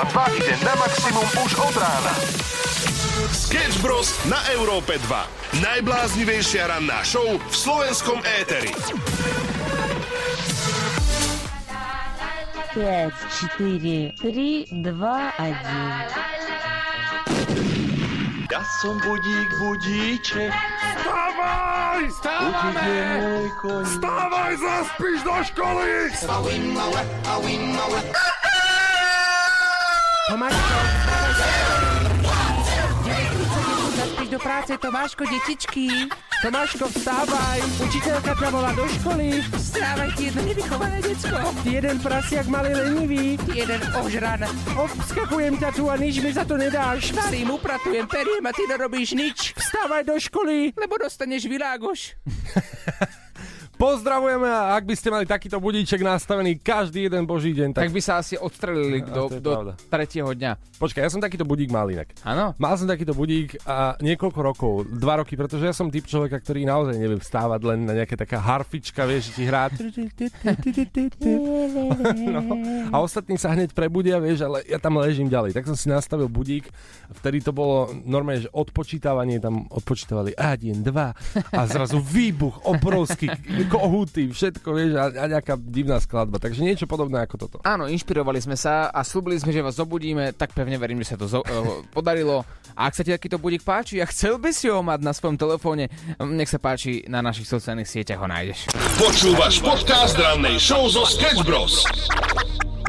Európa 2 ide na maximum už od rána. Sketch Bros. na Európe 2. Najbláznivejšia ranná show v slovenskom éteri. 5, 4, 3, 2, 1. Ja som budík, budíček, Vstávaj! budík je môj koník. Vstávaj, zaspíš do školy! Do práce, Tomáško, detičky. Tomáško, vstávaj. Učiteľka ťa volá do školy. Vstávaj, ty jedno nevychované decko. Ty jeden prasiak malý lenivý. Ty jeden ožran. Obskakujem ťa tu a nič mi za to nedáš. Tým upratujem periem a ty nerobíš nič. Vstávaj do školy. Lebo dostaneš világoš. Pozdravujeme a ak by ste mali takýto budíček nastavený každý jeden boží deň, tak... Tak by sa asi odstrelili A, do, do pravda. tretieho dňa. Počkaj, ja som takýto budík mal inak. Áno? Mal som takýto budík a niekoľko rokov, dva roky, pretože ja som typ človeka, ktorý naozaj nevie vstávať len na nejaké taká harfička, vieš, že ti hrá. No, a ostatní sa hneď prebudia, vieš, ale ja tam ležím ďalej. Tak som si nastavil budík, vtedy to bolo normálne, že odpočítavanie, tam odpočítavali 1, 2 a zrazu výbuch obrovský, kohúty, všetko, vieš, a, a nejaká divná skladba. Takže niečo podobné ako toto. Áno, inšpirovali sme sa a slúbili sme, že vás zobudíme, tak pevne verím, že sa to zo- eh, podarilo. A ak sa ti takýto budík páči a chcel by si ho mať na svojom telefóne, mm, nech sa páči, na našich sociálnych sieťach ho nájdeš. Počúvaš podcast rannej show zo Sketch Bros.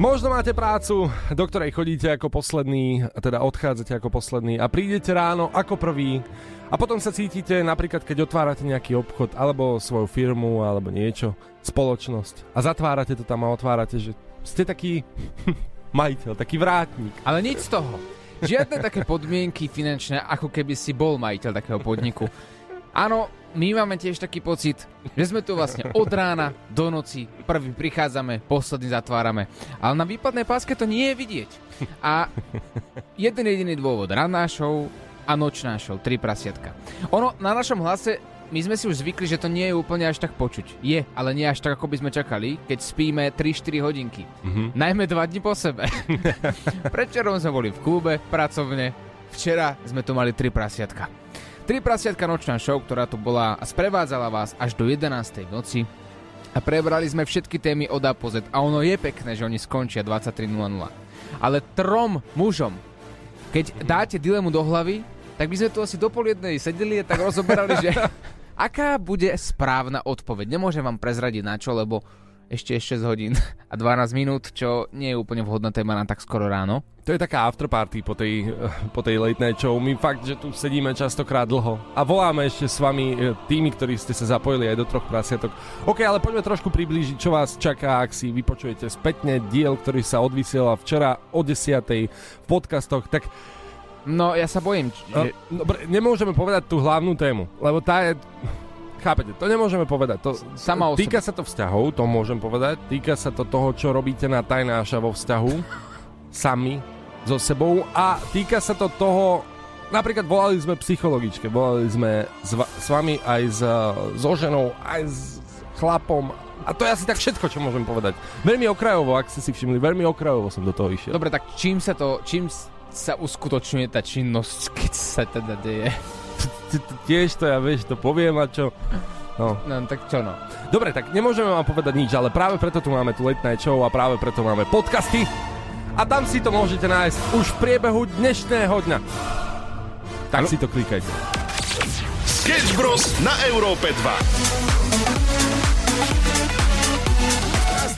Možno máte prácu, do ktorej chodíte ako posledný, teda odchádzate ako posledný a prídete ráno ako prvý a potom sa cítite napríklad, keď otvárate nejaký obchod alebo svoju firmu alebo niečo, spoločnosť a zatvárate to tam a otvárate, že ste taký majiteľ, taký vrátnik. Ale nič z toho. Žiadne také podmienky finančné, ako keby si bol majiteľ takého podniku. Áno, my máme tiež taký pocit, že sme tu vlastne od rána do noci, prvý prichádzame, posledný zatvárame. Ale na výpadnej páske to nie je vidieť. A jeden jediný dôvod, ranná show a nočná show, tri prasiatka. Ono, na našom hlase my sme si už zvykli, že to nie je úplne až tak počuť. Je, ale nie až tak, ako by sme čakali, keď spíme 3-4 hodinky. Mm-hmm. Najmä dva dni po sebe. Predčerom sme boli v klube, pracovne. Včera sme tu mali tri prasiatka. Tri prasiatka nočná show, ktorá tu bola a sprevádzala vás až do 11. v noci. A prebrali sme všetky témy od A po Z. A ono je pekné, že oni skončia 23.00. Ale trom mužom, keď dáte dilemu do hlavy, tak by sme tu asi do pol jednej sedeli a tak rozoberali, že aká bude správna odpoveď. Nemôžem vám prezradiť na čo, lebo ešte je 6 hodín a 12 minút, čo nie je úplne vhodná téma na tak skoro ráno. To je taká afterparty po tej, po tej late night show. My fakt, že tu sedíme častokrát dlho a voláme ešte s vami eh, tými, ktorí ste sa zapojili aj do troch prasiatok. OK, ale poďme trošku priblížiť, čo vás čaká, ak si vypočujete spätne diel, ktorý sa odvysiela včera o 10. v podcastoch, tak No, ja sa bojím, že... že... Dobre, nemôžeme povedať tú hlavnú tému, lebo tá je... Chápete, to nemôžeme povedať. To, Sama týka sa to vzťahov, to môžem povedať. Týka sa to toho, čo robíte na tajnáša vo vzťahu. Sami, so sebou. A týka sa to toho... Napríklad volali sme psychologičke, volali sme s, va- s vami aj s, so ženou, aj s chlapom. A to je asi tak všetko, čo môžem povedať. Veľmi okrajovo, ak ste si všimli, veľmi okrajovo som do toho išiel. Dobre, tak čím sa to... Čím sa uskutočňuje tá činnosť, keď sa teda deje? Tiež to ja, vieš, to poviem a čo... No. No, tak čo no? Dobre, tak nemôžeme vám povedať nič, ale práve preto tu máme tu Late Night Show a práve preto máme podcasty. A tam si to môžete nájsť už v priebehu dnešného dňa. Tak si to klikajte. Sketch Bros. na Európe 2.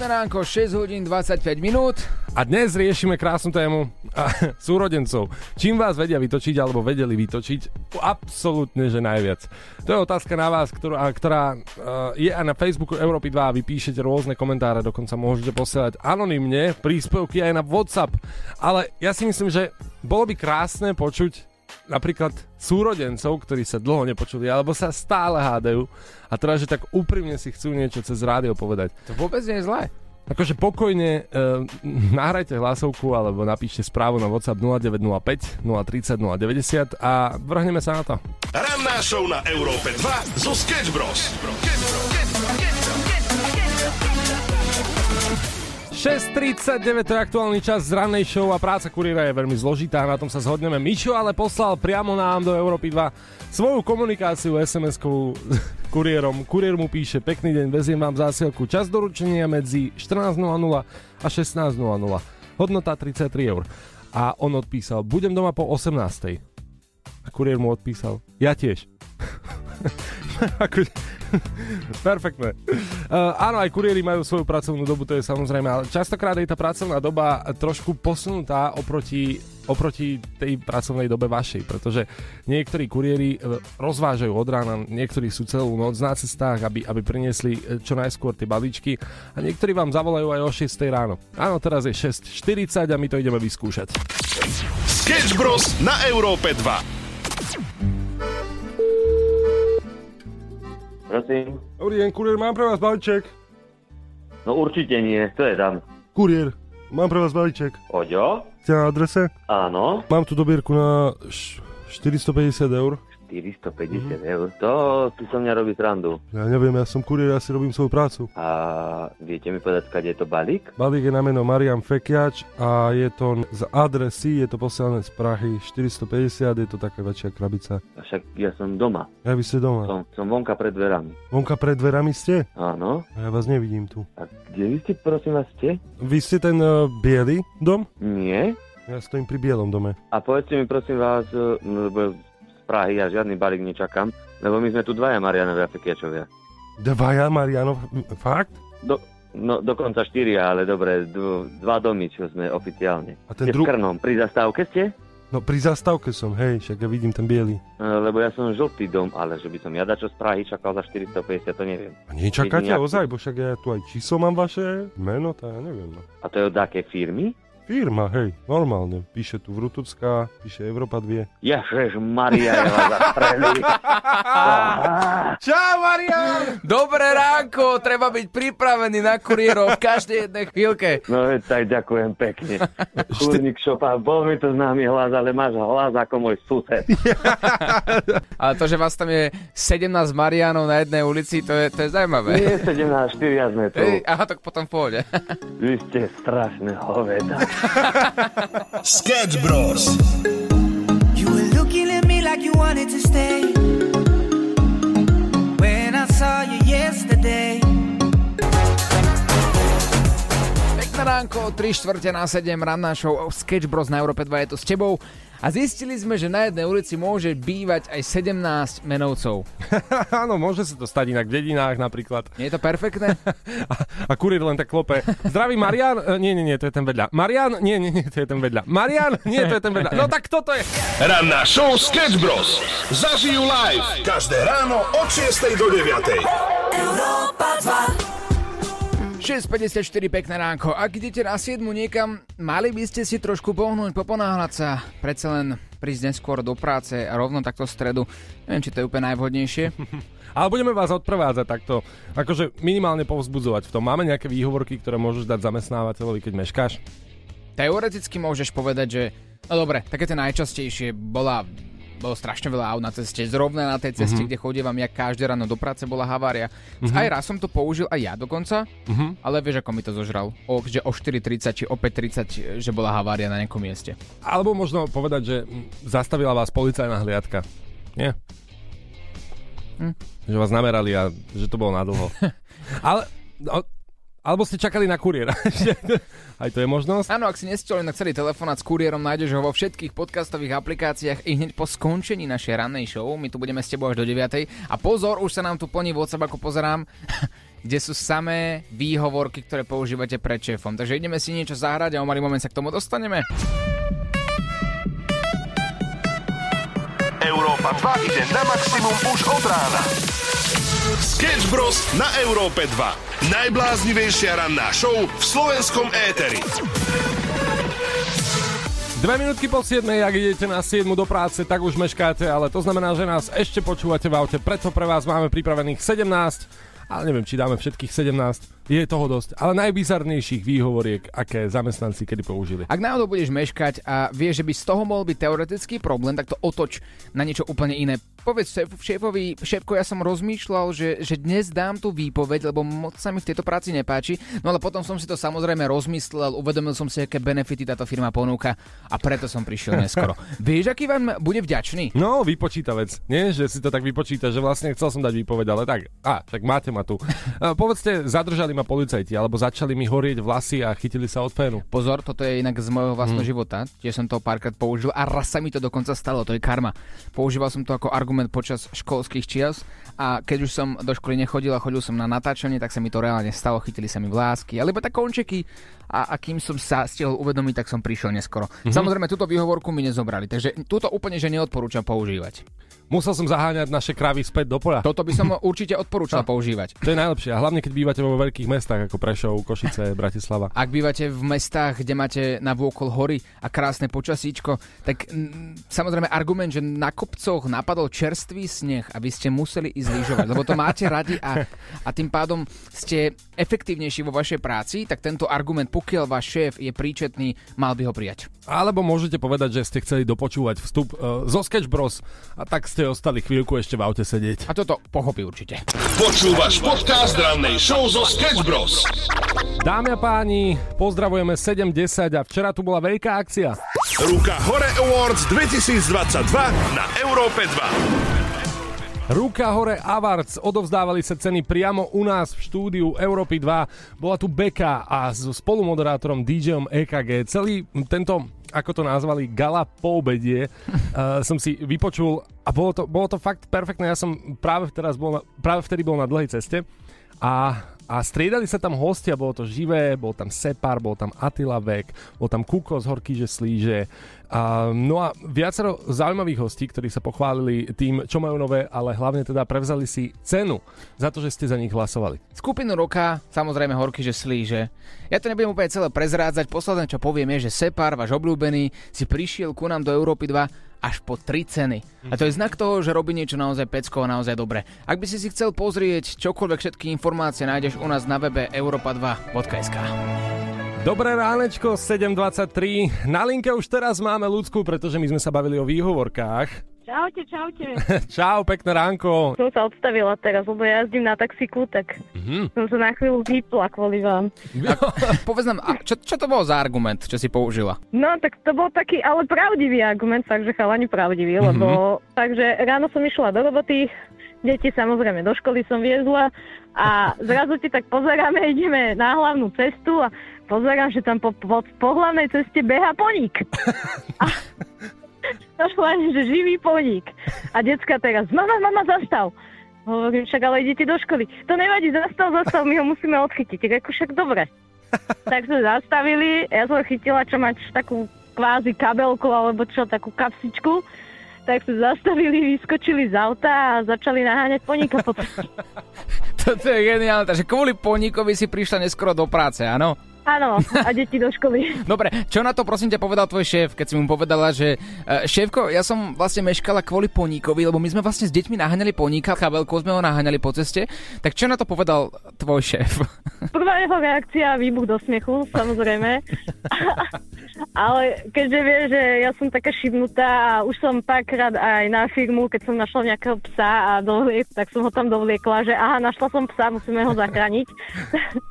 Krásne ránko, 6 hodín 25 minút. A dnes riešime krásnu tému a, súrodencov. Čím vás vedia vytočiť alebo vedeli vytočiť? Absolútne, že najviac. To je otázka na vás, ktorá, ktorá uh, je aj na Facebooku Európy 2 a vy píšete rôzne komentáre, dokonca môžete posielať anonymne príspevky aj na WhatsApp. Ale ja si myslím, že bolo by krásne počuť napríklad súrodencov, ktorí sa dlho nepočuli, alebo sa stále hádajú a teraz, že tak úprimne si chcú niečo cez rádio povedať. To vôbec nie je zlé. Akože pokojne uh, nahrajte hlasovku alebo napíšte správu na WhatsApp 0905 030 090 a vrhneme sa na to. Ranná show na Európe 2 zo Sketch Bros. 6.39 to je aktuálny čas z rannej show a práca kuriéra je veľmi zložitá, na tom sa zhodneme. Mišo ale poslal priamo nám do Európy 2 svoju komunikáciu SMS-kovú kuriérom. Kuriér mu píše, pekný deň, veziem vám zásielku. Čas doručenia medzi 14.00 a 16.00. Hodnota 33 eur. A on odpísal, budem doma po 18.00. A kuriér mu odpísal, ja tiež. Perfektné. Uh, áno, aj kuriéri majú svoju pracovnú dobu, to je samozrejme, ale častokrát je tá pracovná doba trošku posunutá oproti, oproti tej pracovnej dobe vašej, pretože niektorí kuriéri eh, rozvážajú od rána, niektorí sú celú noc na cestách, aby, aby priniesli eh, čo najskôr tie balíčky a niektorí vám zavolajú aj o 6 ráno. Áno, teraz je 6.40 a my to ideme vyskúšať. Sketch Bros. na Európe 2. Prosím? Dobrý deň, kuriér, mám pre vás balíček. No určite nie, to je tam. Kuriér, mám pre vás balíček. Oďo? Ste na adrese? Áno, Mám tu dobierku na š- 450 eur. 450 eur. To si so mňa robí srandu. Ja neviem, ja som kuriér, ja si robím svoju prácu. A viete mi povedať, kade je to balík? Balík je na meno Marian Fekiač a je to z adresy, je to posielané z Prahy 450, je to taká väčšia krabica. A Však ja som doma. Ja vy ste doma. Som, som vonka pred dverami. Vonka pred dverami ste? Áno. A ja vás nevidím tu. A kde vy ste, prosím vás, ste? Vy ste ten uh, biely dom? Nie. Ja stojím pri bielom dome. A povedzte mi, prosím vás, e, no, lebo Prahy ja žiadny balík nečakám, lebo my sme tu dvaja Marianovia Fekiačovia. Dvaja Marianov, fakt? Do, no, dokonca štyria, ale dobre, dv, dva domy, čo sme oficiálne. A ten v druh... Krnom, pri zastávke ste? No pri zastávke som, hej, však ja vidím ten biely. E, Lebo ja som žltý dom, ale že by som ja dačo z Prahy čakal za 450, to neviem. A nečakáte Vidím, jak- ozaj, bo však ja tu aj číslo mám vaše, meno, to ja neviem. No. A to je od aké firmy? Firma, hej, normálne. Píše tu Vrutucká, píše Európa 2. Ježiš Maria, ja vás. Čau, Marian! Dobré ránko, treba byť pripravený na kuriérov v každej jednej chvíľke. No veď tak ďakujem pekne. Kurník šopa, bol mi to známy hlas, ale máš hlas ako môj sused. Ale to, že vás tam je 17 Marianov na jednej ulici, to je, to je zaujímavé. Nie 17, 4 sme tu. Hej, aha, tak potom v pohode. Vy ste strašné hoveda. Sketch Bros. You were looking at me like you wanted to stay. When I saw you yesterday. Pekné ránko, 3 štvrte na 7, ranná show Sketch Bros na Európe 2 je tu s tebou. A zistili sme, že na jednej ulici môže bývať aj 17 menovcov. Áno, môže sa to stať inak v dedinách napríklad. Nie je to perfektné? A, a kurier len tak klope. Zdraví Marian? E, nie, nie, nie, to je ten vedľa. Marian? Nie, nie, nie, to je ten vedľa. Marian? Nie, to je ten vedľa. No tak kto to je? Ranná show Sketch Bros. Zažijú live každé ráno od 6 do 9. 6.54, pekné ránko. Ak idete na 7 niekam, mali by ste si trošku pohnúť, poponáhľať sa. Predsa len prísť neskôr do práce a rovno takto v stredu. Neviem, či to je úplne najvhodnejšie. Ale budeme vás odprevádzať takto, akože minimálne povzbudzovať v tom. Máme nejaké výhovorky, ktoré môžeš dať zamestnávateľovi, keď meškáš? Teoreticky môžeš povedať, že no dobre, také tie najčastejšie bola bolo strašne veľa aut na ceste, zrovna na tej ceste, mm-hmm. kde chodievam ja každé ráno do práce, bola havária. Mm-hmm. Aj raz som to použil, aj ja dokonca, mm-hmm. ale vieš, ako mi to zožral. O, že o 4.30 či o 5.30, že bola havária na nejakom mieste. Alebo možno povedať, že zastavila vás policajná hliadka. Nie? Hm. Že vás namerali a že to bolo nadlho. ale... No, alebo ste čakali na kuriéra. Aj to je možnosť. Áno, ak si nestihli na celý telefonát s kuriérom, nájdeš ho vo všetkých podcastových aplikáciách i hneď po skončení našej rannej show. My tu budeme s tebou až do 9. A pozor, už sa nám tu plní WhatsApp, ako pozerám, kde sú samé výhovorky, ktoré používate pred šéfom. Takže ideme si niečo zahrať a o malý moment sa k tomu dostaneme. Európa 2 ide na maximum už od rána. Sketch Bros. na Európe 2. Najbláznivejšia ranná show v slovenskom éteri. Dve minútky po 7, ak idete na 7 do práce, tak už meškáte, ale to znamená, že nás ešte počúvate v aute, preto pre vás máme pripravených 17, ale neviem, či dáme všetkých 17. Je toho dosť. Ale najbizarnejších výhovoriek, aké zamestnanci kedy použili. Ak náhodou budeš meškať a vieš, že by z toho mohol byť teoretický problém, tak to otoč na niečo úplne iné. Povedz šéf, šéfovi, šéfko, ja som rozmýšľal, že, že dnes dám tú výpoveď, lebo moc sa mi v tejto práci nepáči. No ale potom som si to samozrejme rozmyslel, uvedomil som si, aké benefity táto firma ponúka a preto som prišiel neskoro. vieš, aký vám bude vďačný? No, vypočíta vec. Nie, že si to tak vypočíta, že vlastne chcel som dať výpoveď, ale tak, a, tak máte ma tu. Povedzte, zadržali ma policajti, alebo začali mi horieť vlasy a chytili sa od fénu. Pozor, toto je inak z môjho vlastného života. Tiež som to párkrát použil a raz sa mi to dokonca stalo, to je karma. Používal som to ako argument počas školských čias a keď už som do školy nechodil a chodil som na natáčanie, tak sa mi to reálne stalo, chytili sa mi vlásky, alebo tak končeky a, a kým som sa stihol uvedomiť, tak som prišiel neskoro. Mm-hmm. Samozrejme, túto výhovorku mi nezobrali, takže túto úplne že neodporúčam používať. Musel som zaháňať naše kravy späť do poľa. Toto by som určite odporúčal používať. To je najlepšie. A hlavne, keď bývate vo veľkých mestách ako Prešov, Košice, Bratislava. Ak bývate v mestách, kde máte na vôkol hory a krásne počasíčko, tak mm, samozrejme argument, že na kopcoch napadol čerstvý sneh a vy ste museli ísť lyžovať, lebo to máte radi a, a tým pádom ste efektívnejší vo vašej práci, tak tento argument, pokiaľ váš šéf je príčetný, mal by ho prijať. Alebo môžete povedať, že ste chceli dopočúvať vstup uh, zo Sketch Bros a tak ste ostali chvíľku ešte v aute sedieť. A toto pochopí určite. Počúvaš podcast rannej show zo Sketch Bros. Dámy a páni, pozdravujeme 7.10 a včera tu bola veľká akcia. Ruka hore Awards 2022 na Európe 2. Ruka hore Awards odovzdávali sa ceny priamo u nás v štúdiu Európy 2. Bola tu Beka a s spolumoderátorom DJom EKG. Celý tento, ako to nazvali, gala po obedie uh, som si vypočul a bolo to, bolo to fakt perfektné. Ja som práve, teraz bol na, práve vtedy bol na dlhej ceste a, a striedali sa tam hostia, bolo to živé, bol tam Separ, bol tam Attila Vek, bol tam Kuko z Horky, že slíže. A, no a viacero zaujímavých hostí, ktorí sa pochválili tým, čo majú nové, ale hlavne teda prevzali si cenu za to, že ste za nich hlasovali. Skupinu roka, samozrejme horky, že slíže. Ja to nebudem úplne celé prezrádzať, posledné čo poviem je, že Separ, váš obľúbený, si prišiel ku nám do Európy 2 až po 3 ceny. A to je znak toho, že robí niečo naozaj pecko a naozaj dobre. Ak by si si chcel pozrieť čokoľvek, všetky informácie nájdeš u nás na webe europa2.sk. Dobré ránečko, 7.23. Na linke už teraz máme ľudskú, pretože my sme sa bavili o výhovorkách. Čaute, čaute. Čau, pekné ránko. Som sa odstavila teraz, lebo ja jazdím na taxiku, tak Mhm. som sa na chvíľu vypla kvôli vám. Povedz nám, a čo, čo to bolo za argument, čo si použila? No, tak to bol taký, ale pravdivý argument, takže chalani pravdivý, Mhm. lebo takže ráno som išla do roboty, deti samozrejme do školy som viezla a zrazu ti tak pozeráme, ideme na hlavnú cestu a pozerám, že tam po, po, po hlavnej ceste beha poník. A normálne, že živý poník. A decka teraz, mama, mama, zastav. Hovorím, však ale idete do školy. To nevadí, zastav, zastav, my ho musíme odchytiť. Tak ako však dobre. tak sme zastavili, ja som chytila, čo máš takú kvázi kabelku alebo čo, takú kapsičku. Tak sme zastavili, vyskočili z auta a začali naháňať poníka potom. Toto je geniálne, takže kvôli poníkovi si prišla neskoro do práce, áno? Áno, a deti do školy. Dobre, čo na to prosím ťa povedal tvoj šéf, keď si mu povedala, že e, šéfko, ja som vlastne meškala kvôli poníkovi, lebo my sme vlastne s deťmi naháňali poníka, kabelkou sme ho naháňali po ceste, tak čo na to povedal tvoj šéf? Prvá jeho reakcia, výbuch do smiechu, samozrejme. Ale keďže vie, že ja som taká šibnutá a už som párkrát aj na firmu, keď som našla nejakého psa a dovliek, tak som ho tam dovliekla, že aha, našla som psa, musíme ho zachrániť.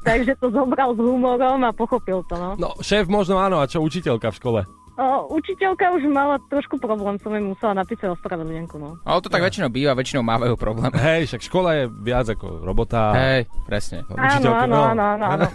Takže to zobral s humorom a pochopil to, no. No, šéf možno áno, a čo učiteľka v škole? O, učiteľka už mala trošku problém, som jej musela napísať ospravedlnenku, no. Ale to tak väčšinou býva, väčšinou mávajú problém. Hej, však škola je viac ako robota. Hej, presne. Áno, Učiteľka, áno, no. áno, áno, áno.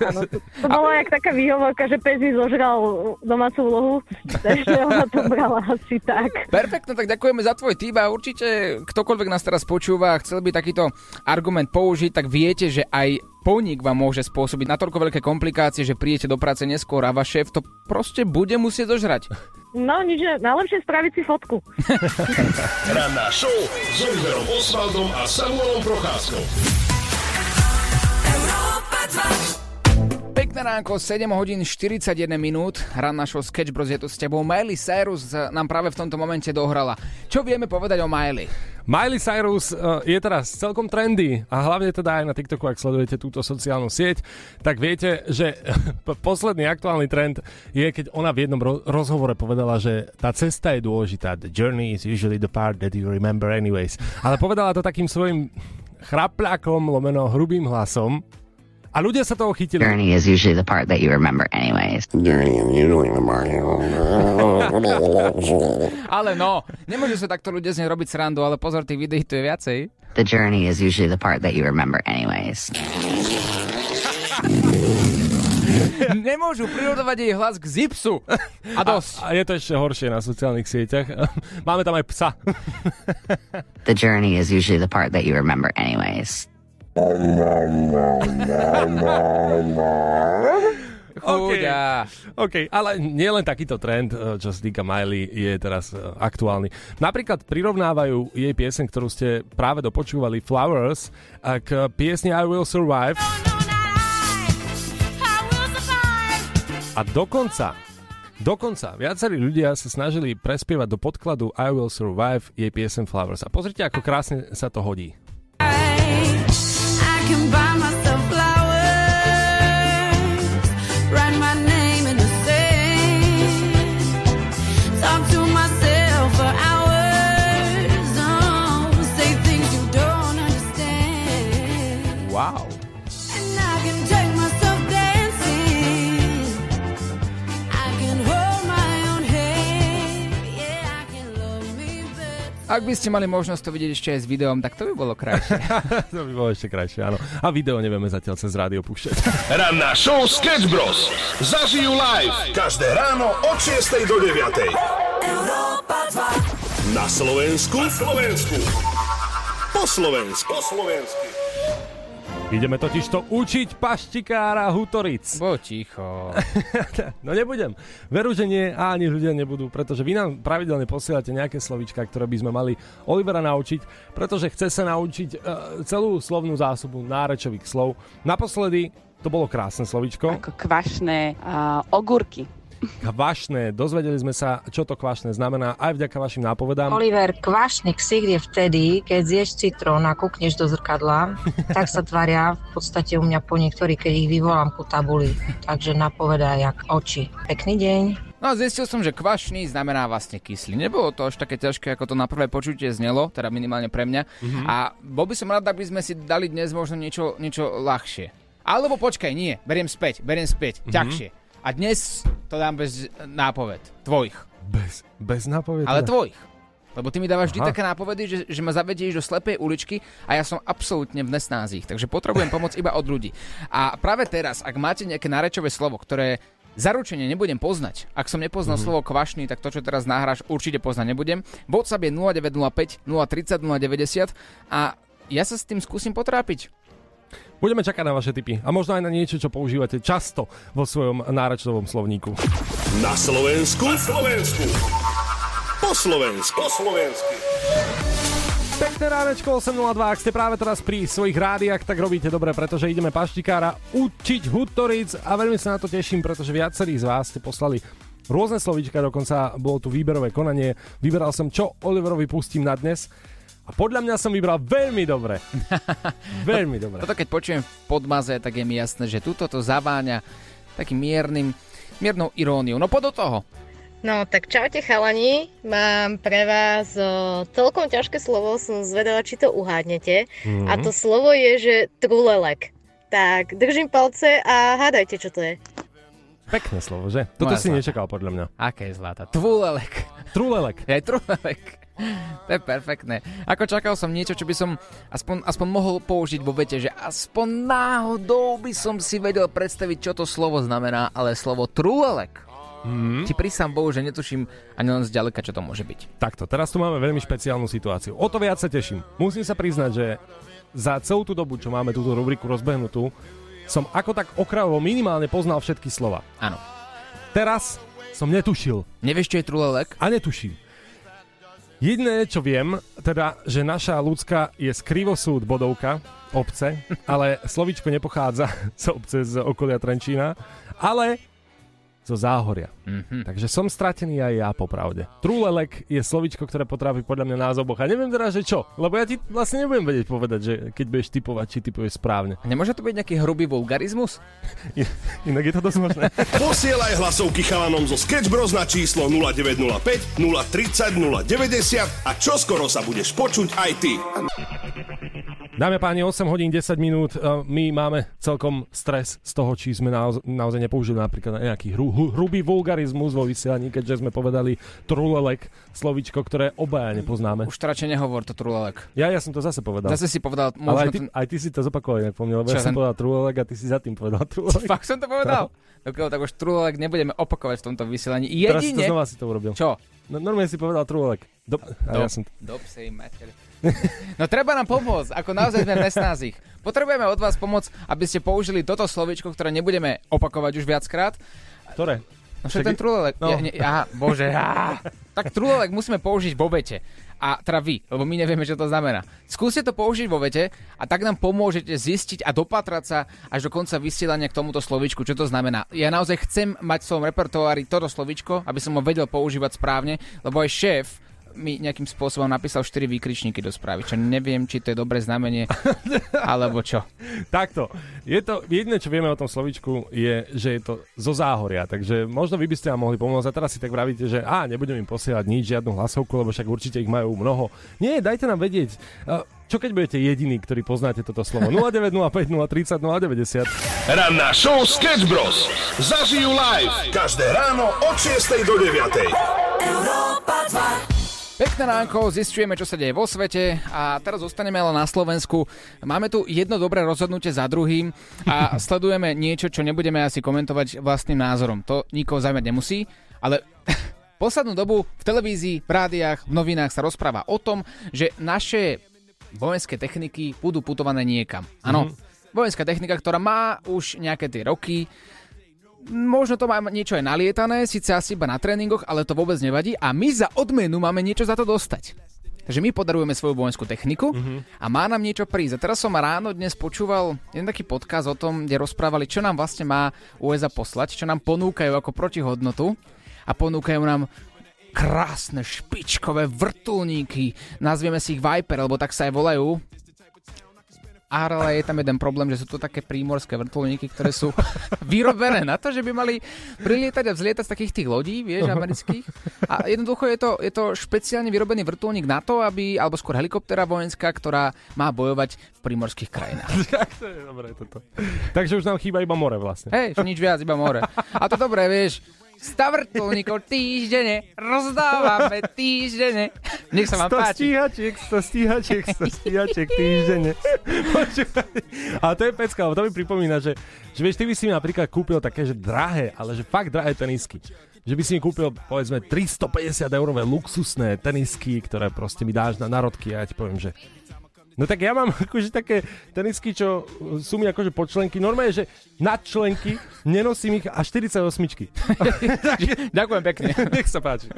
áno. To, to bolo jak taká výhovorka, že pes mi zožral domácu úlohu, takže ona to brala asi tak. Perfektne, tak ďakujeme za tvoj tým a určite ktokoľvek nás teraz počúva a chcel by takýto argument použiť, tak viete, že aj poník vám môže spôsobiť natoľko veľké komplikácie, že prídete do práce neskôr a váš šéf to proste bude musieť zožrať. No nič, najlepšie spraviť si fotku. Ranná show s Oliverom Osvaldom a Samuelom Procházkou. Pekný Pekné ránko, 7 hodín 41 minút. Ran našho Sketch Bros je tu s tebou. Miley Cyrus eh, nám práve v tomto momente dohrala. Čo vieme povedať o Miley? Miley Cyrus uh, je teraz celkom trendy a hlavne teda aj na TikToku, ak sledujete túto sociálnu sieť, tak viete, že posledný aktuálny trend je, keď ona v jednom ro- rozhovore povedala, že tá cesta je dôležitá. The journey is usually the part that you remember anyways. Ale povedala to takým svojim chrapľakom, lomeno hrubým hlasom, a ľudia sa toho chytili. Journey is usually the part that you remember anyways. Journey is usually the part Ale no, nemôžu sa takto ľudia z nej robiť srandu, ale pozor, tých videí tu je viacej. The journey is usually the part that you remember anyways. Nemôžu prirodovať jej hlas k zipsu. A dosť. A, a je to ešte horšie na sociálnych sieťach. Máme tam aj psa. The journey is usually the part that you remember anyways. Chudia. OK, ale nie len takýto trend, eh, čo sa týka Miley, je teraz eh, aktuálny. Napríklad prirovnávajú jej piesen, ktorú ste práve dopočúvali, Flowers, eh, k piesni I Will Survive. A dokonca, dokonca, viacerí ľudia sa snažili prespievať do podkladu I Will Survive jej piesen Flowers. A pozrite, ako krásne sa to hodí. Can buy myself. Ak by ste mali možnosť to vidieť ešte aj s videom, tak to by bolo krajšie. to by bolo ešte krajšie, áno. A video nevieme zatiaľ cez rádio púšťať. Ranná show Sketch Bros. Zažijú live každé ráno od 6 do 9. Na Slovensku. Na Slovensku. Po Slovensku. Po Slovensku. Ideme totiž to učiť paštikára Hutoric. Bo ticho. no nebudem. Veru, že nie a ani ľudia nebudú, pretože vy nám pravidelne posielate nejaké slovička, ktoré by sme mali Olivera naučiť, pretože chce sa naučiť uh, celú slovnú zásobu nárečových slov. Naposledy to bolo krásne slovičko. Ako kvašné uh, ogurky. Kvašné. Dozvedeli sme sa, čo to kvašné znamená aj vďaka vašim nápovedám. Oliver, kvašný ksicht je vtedy, keď zješ citrón a kúkneš do zrkadla, tak sa tvária v podstate u mňa po niektorí, keď ich vyvolám ku tabuli. Takže napovedá jak oči. Pekný deň. No a zistil som, že kvašný znamená vlastne kyslý. Nebolo to až také ťažké, ako to na prvé počutie znelo, teda minimálne pre mňa. Mhm. A bol by som rád, aby sme si dali dnes možno niečo, niečo ľahšie. Alebo počkaj, nie, beriem späť, beriem späť, Mhm. ťažšie. A dnes to dám bez nápoved. Tvojich. Bez, bez nápovede? Ale tvojich. Lebo ty mi dávaš vždy Aha. také nápovedy, že, že ma zavedieš do slepej uličky a ja som absolútne v nesnázích. Takže potrebujem pomoc iba od ľudí. A práve teraz, ak máte nejaké nárečové slovo, ktoré zaručene nebudem poznať. Ak som nepoznal Mhm. slovo kvašný, tak to, čo teraz nahráš, určite poznať nebudem. WhatsApp je 0905 030 090 a ja sa s tým skúsim potrápiť. Budeme čakať na vaše tipy a možno aj na niečo, čo používate často vo svojom náračovom slovníku. Na Slovensku. Na Slovensku. Po Slovensku. Po Slovensku. Pekné ránečko 8.02, ak ste práve teraz pri svojich rádiách, tak robíte dobre, pretože ideme paštikára učiť Hutoric a veľmi sa na to teším, pretože viacerí z vás ste poslali rôzne slovíčka, dokonca bolo tu výberové konanie, vyberal som, čo Oliverovi pustím na dnes a podľa mňa som vybral veľmi dobre. veľmi dobre. Toto keď počujem v podmaze, tak je mi jasné, že túto to zaváňa takým miernym, miernou iróniou. No poď do toho. No tak čaute chalani, mám pre vás o, celkom ťažké slovo, som zvedala, či to uhádnete. Mhm. A to slovo je, že trulelek. Tak držím palce a hádajte, čo to je. Pekné slovo, že? Toto Moja si zlata. nečakal podľa mňa. Aké je zlata? Tvulelek. Trulelek. Je trulelek. To je perfektné. Ako čakal som niečo, čo by som aspoň, aspoň mohol použiť vo vete, že aspoň náhodou by som si vedel predstaviť, čo to slovo znamená, ale slovo trulelek. Mm. Ti prísam Bohu, že netuším ani len zďaleka, čo to môže byť. Takto, teraz tu máme veľmi špeciálnu situáciu. O to viac sa teším. Musím sa priznať, že za celú tú dobu, čo máme túto rubriku rozbehnutú, som ako tak okrajovo minimálne poznal všetky slova. Áno. Teraz som netušil. Nevieš, čo je trulelek? A netuším. Jediné, čo viem, teda, že naša ľudská je skrivosúd bodovka obce, ale slovíčko nepochádza z obce z okolia Trenčína, ale zo záhoria. Mhm. Takže som stratený aj ja popravde. Trúlelek je slovíčko, ktoré potrápi podľa mňa názov Boha. Neviem teda, že čo, lebo ja ti vlastne nebudem vedieť povedať, že keď budeš typovať, či typuješ správne. A nemôže to byť nejaký hrubý vulgarizmus? Inak je to dosť možné. Posielaj hlasovky chalanom zo Sketch Bros na číslo 0905 030 090 a čoskoro sa budeš počuť aj ty. Dáme páni, 8 hodín 10 minút. Uh, My máme celkom stres z toho, či sme naoz- naozaj nepoužili napríklad nejaký hru, hru, hrubý vulgarizmus vo vysielaní, keďže sme povedali trulelek, slovíčko, ktoré obaja nepoznáme. Už radšej nehovor, to trulelek. Ja, ja som to zase povedal. Zase si povedal, Ale možno aj ty, aj ty si to zopakoval inak po mne, lebo Čo, ja som ten- povedal trulelek a ty si za tým povedal trulelek. Fakt som to povedal? Dokiaľ, tak už trulelek nebudeme opakovať v tomto vysielaní. Teraz si to Jedine... znova si to urobil. Čo? No, normálne si povedal trulelek. Do... A ja som... Dob. No treba nám pomôcť, ako naozaj sme v nesnázich. Potrebujeme od vás pomoc, aby ste použili toto slovičko, ktoré nebudeme opakovať už viackrát. Ktoré? No však ten trulelek. no. Ja, ne, aha, bože, á. Tak trulelek musíme použiť vo vete. A teda vy, lebo my nevieme, čo to znamená. Skúste to použiť vo vete a tak nám pomôžete zistiť a dopatrať sa až do konca vysielania k tomuto slovičku, čo to znamená. Ja naozaj chcem mať v svojom repertoári toto slovičko, aby som ho vedel používať správne, lebo aj šéf mi nejakým spôsobom napísal 4 výkričníky do správy, čo neviem, či to je dobré znamenie, alebo čo. Takto. Je to, jediné, čo vieme o tom slovičku, je, že je to zo záhoria, takže možno vy by ste nám mohli pomôcť a teraz si tak vravíte, že a nebudem im posielať nič, žiadnu hlasovku, lebo však určite ich majú mnoho. Nie, dajte nám vedieť. Čo keď budete jediní, ktorí poznáte toto slovo? 0905 030 090. Ranná show Sketch Bros. Zažijú live každé ráno od 6 do 9. Pekné ránko, zistujeme, čo sa deje vo svete a teraz zostaneme ale na Slovensku. Máme tu jedno dobré rozhodnutie za druhým a sledujeme niečo, čo nebudeme asi komentovať vlastným názorom. To nikoho zaujímať nemusí, ale poslednú dobu v televízii, v rádiách, v novinách sa rozpráva o tom, že naše vojenské techniky budú putované niekam. Áno, vojenská technika, ktorá má už nejaké tie roky, Možno to má niečo aj nalietané, síce asi iba na tréningoch, ale to vôbec nevadí a my za odmenu máme niečo za to dostať. Takže my podarujeme svoju vojenskú techniku a má nám niečo prísť. A teraz som ráno dnes počúval jeden taký podkaz o tom, kde rozprávali, čo nám vlastne má USA poslať, čo nám ponúkajú ako protihodnotu a ponúkajú nám krásne špičkové vrtulníky, nazvieme si ich Viper, alebo tak sa aj volajú. Ale je tam jeden problém, že sú to také prímorské vrtulníky, ktoré sú vyrobené na to, že by mali prilietať a vzlietať z takých tých lodí, vieš, amerických. A jednoducho je to, je to špeciálne vyrobený vrtulník na to, aby, alebo skôr helikoptera vojenská, ktorá má bojovať v prímorských krajinách. Tak to je dobré toto. Takže už nám chýba iba more vlastne. Hej, nič viac, iba more. A to dobré, vieš, Stav vrtulníkov týždene, rozdávame týždene. Nech sa vám 100 páči. stíhačiek, 100 stíhačiek, 100 stíhačiek týždenne. A to je pecka, to mi pripomína, že, že vieš, ty by si napríklad kúpil také, že drahé, ale že fakt drahé tenisky. Že by si mi kúpil, povedzme, 350 eurové luxusné tenisky, ktoré proste mi dáš na narodky a ja ti poviem, že No tak ja mám akože také tenisky, čo sú mi akože počlenky. Normálne, že nadčlenky, nenosím ich a 48. Ďakujem pekne. Nech sa páči.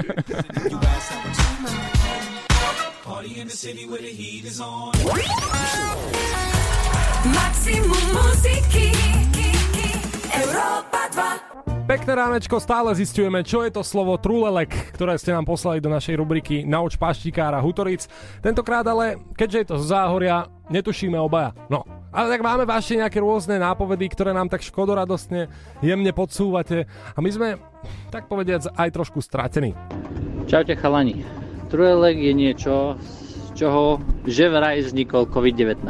Maximum muziky Európa 2 Pekné ránečko, stále zistujeme, čo je to slovo trulelek, ktoré ste nám poslali do našej rubriky Nauč paštikára Hutoric. Tentokrát ale, keďže je to z záhoria, netušíme obaja. No, ale tak máme vaše nejaké rôzne nápovedy, ktoré nám tak škodoradostne jemne podsúvate a my sme, tak povediac, aj trošku stratení. Čaute chalani. Trujelek je niečo, z čoho že vraj vznikol COVID-19.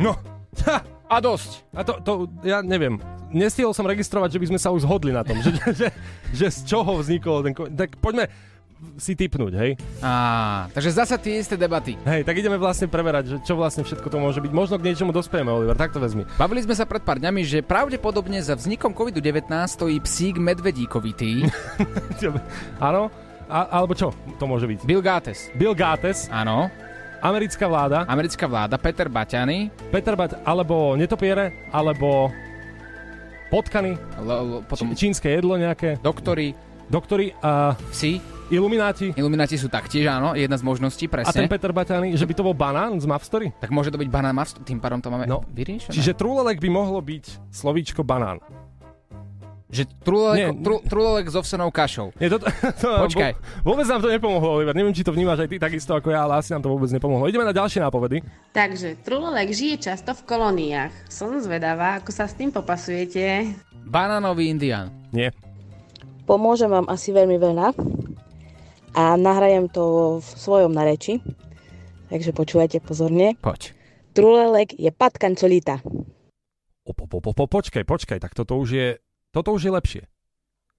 No, A dosť. A to, to ja neviem. Nestihol som registrovať, že by sme sa už zhodli na tom, že, že, že z čoho vznikol ten... Tak poďme si typnúť, hej? Á, takže zasa tie isté debaty. Hej, tak ideme vlastne preverať, že čo vlastne všetko to môže byť. Možno k niečomu dospieme, Oliver, tak to vezmi. Bavili sme sa pred pár dňami, že pravdepodobne za vznikom COVID-19 stojí psík medvedíkovitý. Áno? A, alebo čo to môže byť? Bill Gates. Bill Gates. Áno. Americká vláda. Americká vláda, Peter Baťany. Peter Bať, alebo netopiere, alebo potkany. L- l- potom Či- čínske jedlo nejaké. doktory. Doktory a... Psi. Ilumináti. Ilumináti sú taktiež, áno, jedna z možností, A ten presne. Peter Baťany, že by to bol banán z Map Story? Tak môže to byť banán Mavs, tým pádom to máme No. vyriešené. Čiže trulelek by mohlo byť slovíčko banán. Že trulelek, Nie. tru, trulelek s ovsenou kašou. Nie, to, to, Počkaj. Vôbec nám to nepomohlo, Oliver. Neviem, či to vnímaš aj ty takisto ako ja, ale asi nám to vôbec nepomohlo. Ideme na ďalšie nápovedy. Takže trulelek žije často v kolóniách. Som zvedavá, ako sa s tým popasujete. Banánový indián. Nie. Pomôžem vám asi veľmi veľa a nahrajem to v svojom nareči. Takže počúvajte pozorne. Poď. Trulelek je patkančolita. Po, po, po, po, počkaj, počkaj, tak toto už je, toto už je lepšie.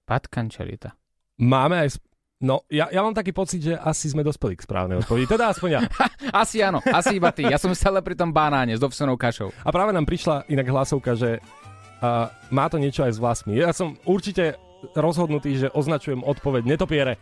Patkančelita. Máme aj... Sp- no, ja, ja mám taký pocit, že asi sme dospeli k správnej odpovedi. Teda aspoň ja. Asi áno, asi iba ty. Ja som stále pri tom banáne s ovsenou kašou. A práve nám prišla inak hlasovka, že uh, má to niečo aj s vlasmi. Ja som určite rozhodnutý, že označujem odpoveď netopiere.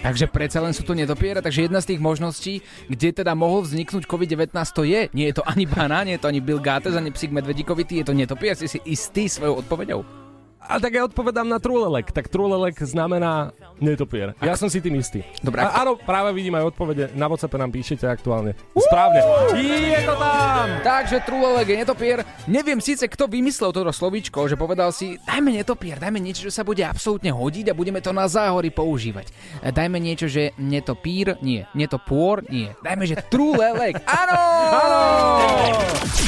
Takže predsa len sú to netopiere, takže jedna z tých možností, kde teda mohol vzniknúť COVID-19, to je. Nie je to ani banán, nie je to ani Bill Gates, ani psík medvedíkovitý, je to netopier, si si istý svojou odpoveďou. A tak ja odpovedám na trulelek. Tak trulelek znamená netopier. Ja som si tým istý. Dobre, A, áno, práve vidím aj odpovede. Na WhatsApp nám píšete aktuálne. Správne. Je to tam! Takže trulelek je netopier. Neviem síce, kto vymyslel toto slovíčko, že povedal si, dajme netopier, dajme niečo, čo sa bude absolútne hodiť a budeme to na záhory používať. E, Dajme niečo, že netopír, nie. Netopôr, nie. Dajme, že trulelek. Áno! Áno!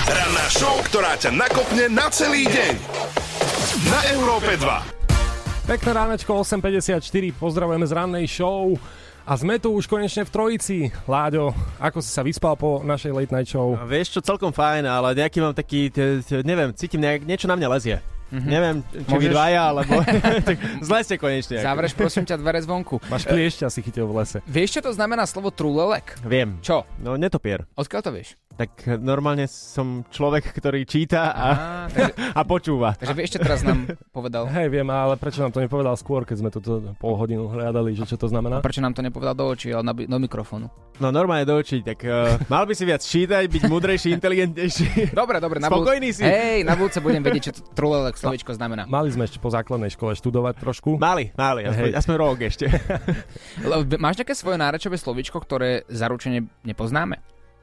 Ranná show, ktorá ťa nakopne na celý deň. Na Európe 2. Pekné ránečko 8.54, pozdravujeme z rannej show. A sme tu už konečne v trojici. Láďo, ako si sa vyspal po našej late night show? A vieš čo, celkom fajn, ale nejaký mám taký, t- t- neviem, cítim, nejak, niečo na mňa lezie. Mhm. Neviem, či vy Môžeš- dvaja, alebo... tak zle ste konečne. ako. Zavreš prosím ťa dvere zvonku. Máš kliešťa si chytil v lese. Vieš, čo to znamená slovo trulelek? Viem. Čo? No, netopier. Odkiaľ to vieš? Tak eh, normálne som človek, ktorý číta a, Á, takže- a počúva. Takže vieš, čo teraz nám povedal? Hej, viem, ale prečo nám to nepovedal skôr, keď sme toto pol hodinu hľadali, že čo to A znamená? prečo nám to nepovedal do očí, ale na, do mikrofónu? No normálne do očí, tak uh, mal by si viac čítať, byť múdrejší, inteligentnejší. Dobre, dobre. Na Spokojný si? Hej, na budúce budem vedieť, čo to trulelek slovičko znamená. Mali sme ešte po základnej škole študovať trošku. Mali, mali, aspoň, Hej. aspoň rok ešte. Máš nejaké svoje nárečové slovičko, ktoré zaručene nepoznáme?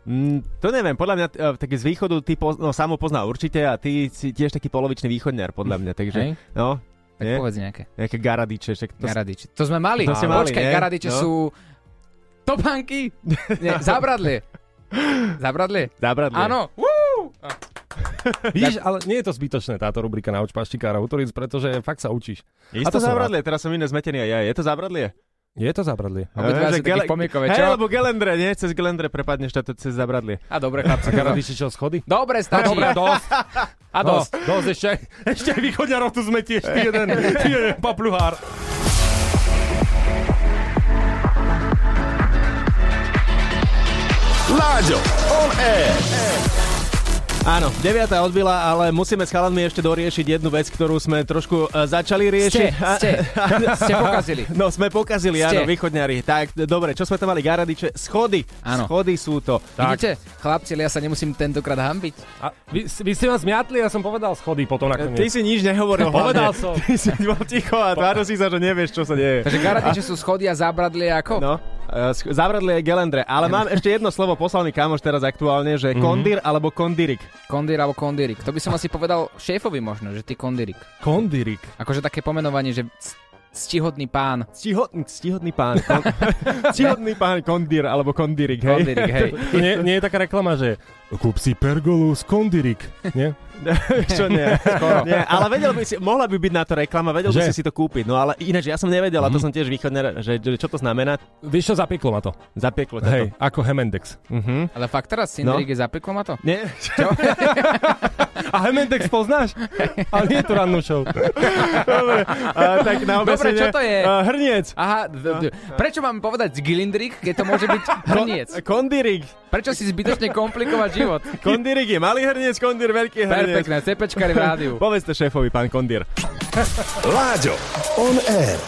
Mm, to neviem, podľa mňa uh, tak z východu ty poz, no, samo pozná určite a ty si tiež taký polovičný východňar, podľa mňa, takže Hej. no. Tak nie? povedz nejaké. Nejaké garadiče. Však to, Garadiče. To sme mali. To mali, Počkaj, nie? garadiče No. sú topánky. Nie, zábradlie. Zábradlie? Zábradlie. Áno. Woo! Vidíš, ale nie je to zbytočné táto rubrika na paštikára Utoric, pretože fakt sa učíš. Je A to som zábradlie, teraz som iné zmetený aj ja. Je to zábradlie? Je to zábradlie. Obidva Že si takí pomykové, Hej, čo? lebo gelendre, nie? Cez gelendre prepadneš to cez zábradlie. A dobre, chlapci. A garadiči čo, schody? Dobre, stačí. Dobre, dosť. A dosť. No, dosť, ešte, ešte aj východňarov tu zmetieš, ty jeden, ty jeden papluhár. Láďo, on air. Áno, 9. odbila, ale musíme s chalanmi ešte doriešiť jednu vec, ktorú sme trošku uh, začali riešiť. Ste, ste. Ste pokazili. No, sme pokazili, Ste. áno, východňari. Tak, dobre, čo sme tam mali? Garadiče, schody. Áno. Schody sú to. Vidíte, chlapci, ja sa nemusím tentokrát hambiť. A vy, vy ste ma zmiatli, ja som povedal schody potom Ty nakoniec. si nič nehovoril. No, povedal som. Ty si bol ticho a tváril si sa, že nevieš, čo sa deje. Takže garadiče sú schody a zábradlie ako? No, sch- zavradlie je gelendre. Ale mám ešte jedno slovo, poslal mi kamoš teraz aktuálne, že Mhm. kondír alebo kondirik. Kondír alebo kondírik. To by som asi povedal šéfovi možno, že ty kondírik. Kondirik. Akože také pomenovanie, že ctihodný pán. Stihodný, stihodný pán. Kon, stihodný pán kondír alebo kondírik, hej? Kondírik, hej. To nie, nie je taká reklama, že kúp si pergolu z kondirik, nie? Čo nie? Skoro. nie? Ale vedel by si, mohla by byť na to reklama, vedel by Že? si si to kúpiť. No ale ináč, ja som nevedel, a to som tiež východne, že, že čo to znamená. Vieš čo, zapieklo ma to. Zapieklo ťa to. Hej, ako Hemendex. Mhm. Ale fakt teraz Cinderik je zapeklo ma to? Nie? A Hemendex poznáš? Ale nie je to rannú show. Dobre, a, tak na Dobre, čo to je? a, hrniec. Aha, d- d- prečo mám povedať Gilindrik, keď to môže byť hrniec? Kondírik. Prečo si zbytočne komplikovať život? Kondírik je malý hrniec, kondír veľký hrniec. Perfektné, cepečkari v rádiu. Povedzte šéfovi, pán kondír. Láďo, on air.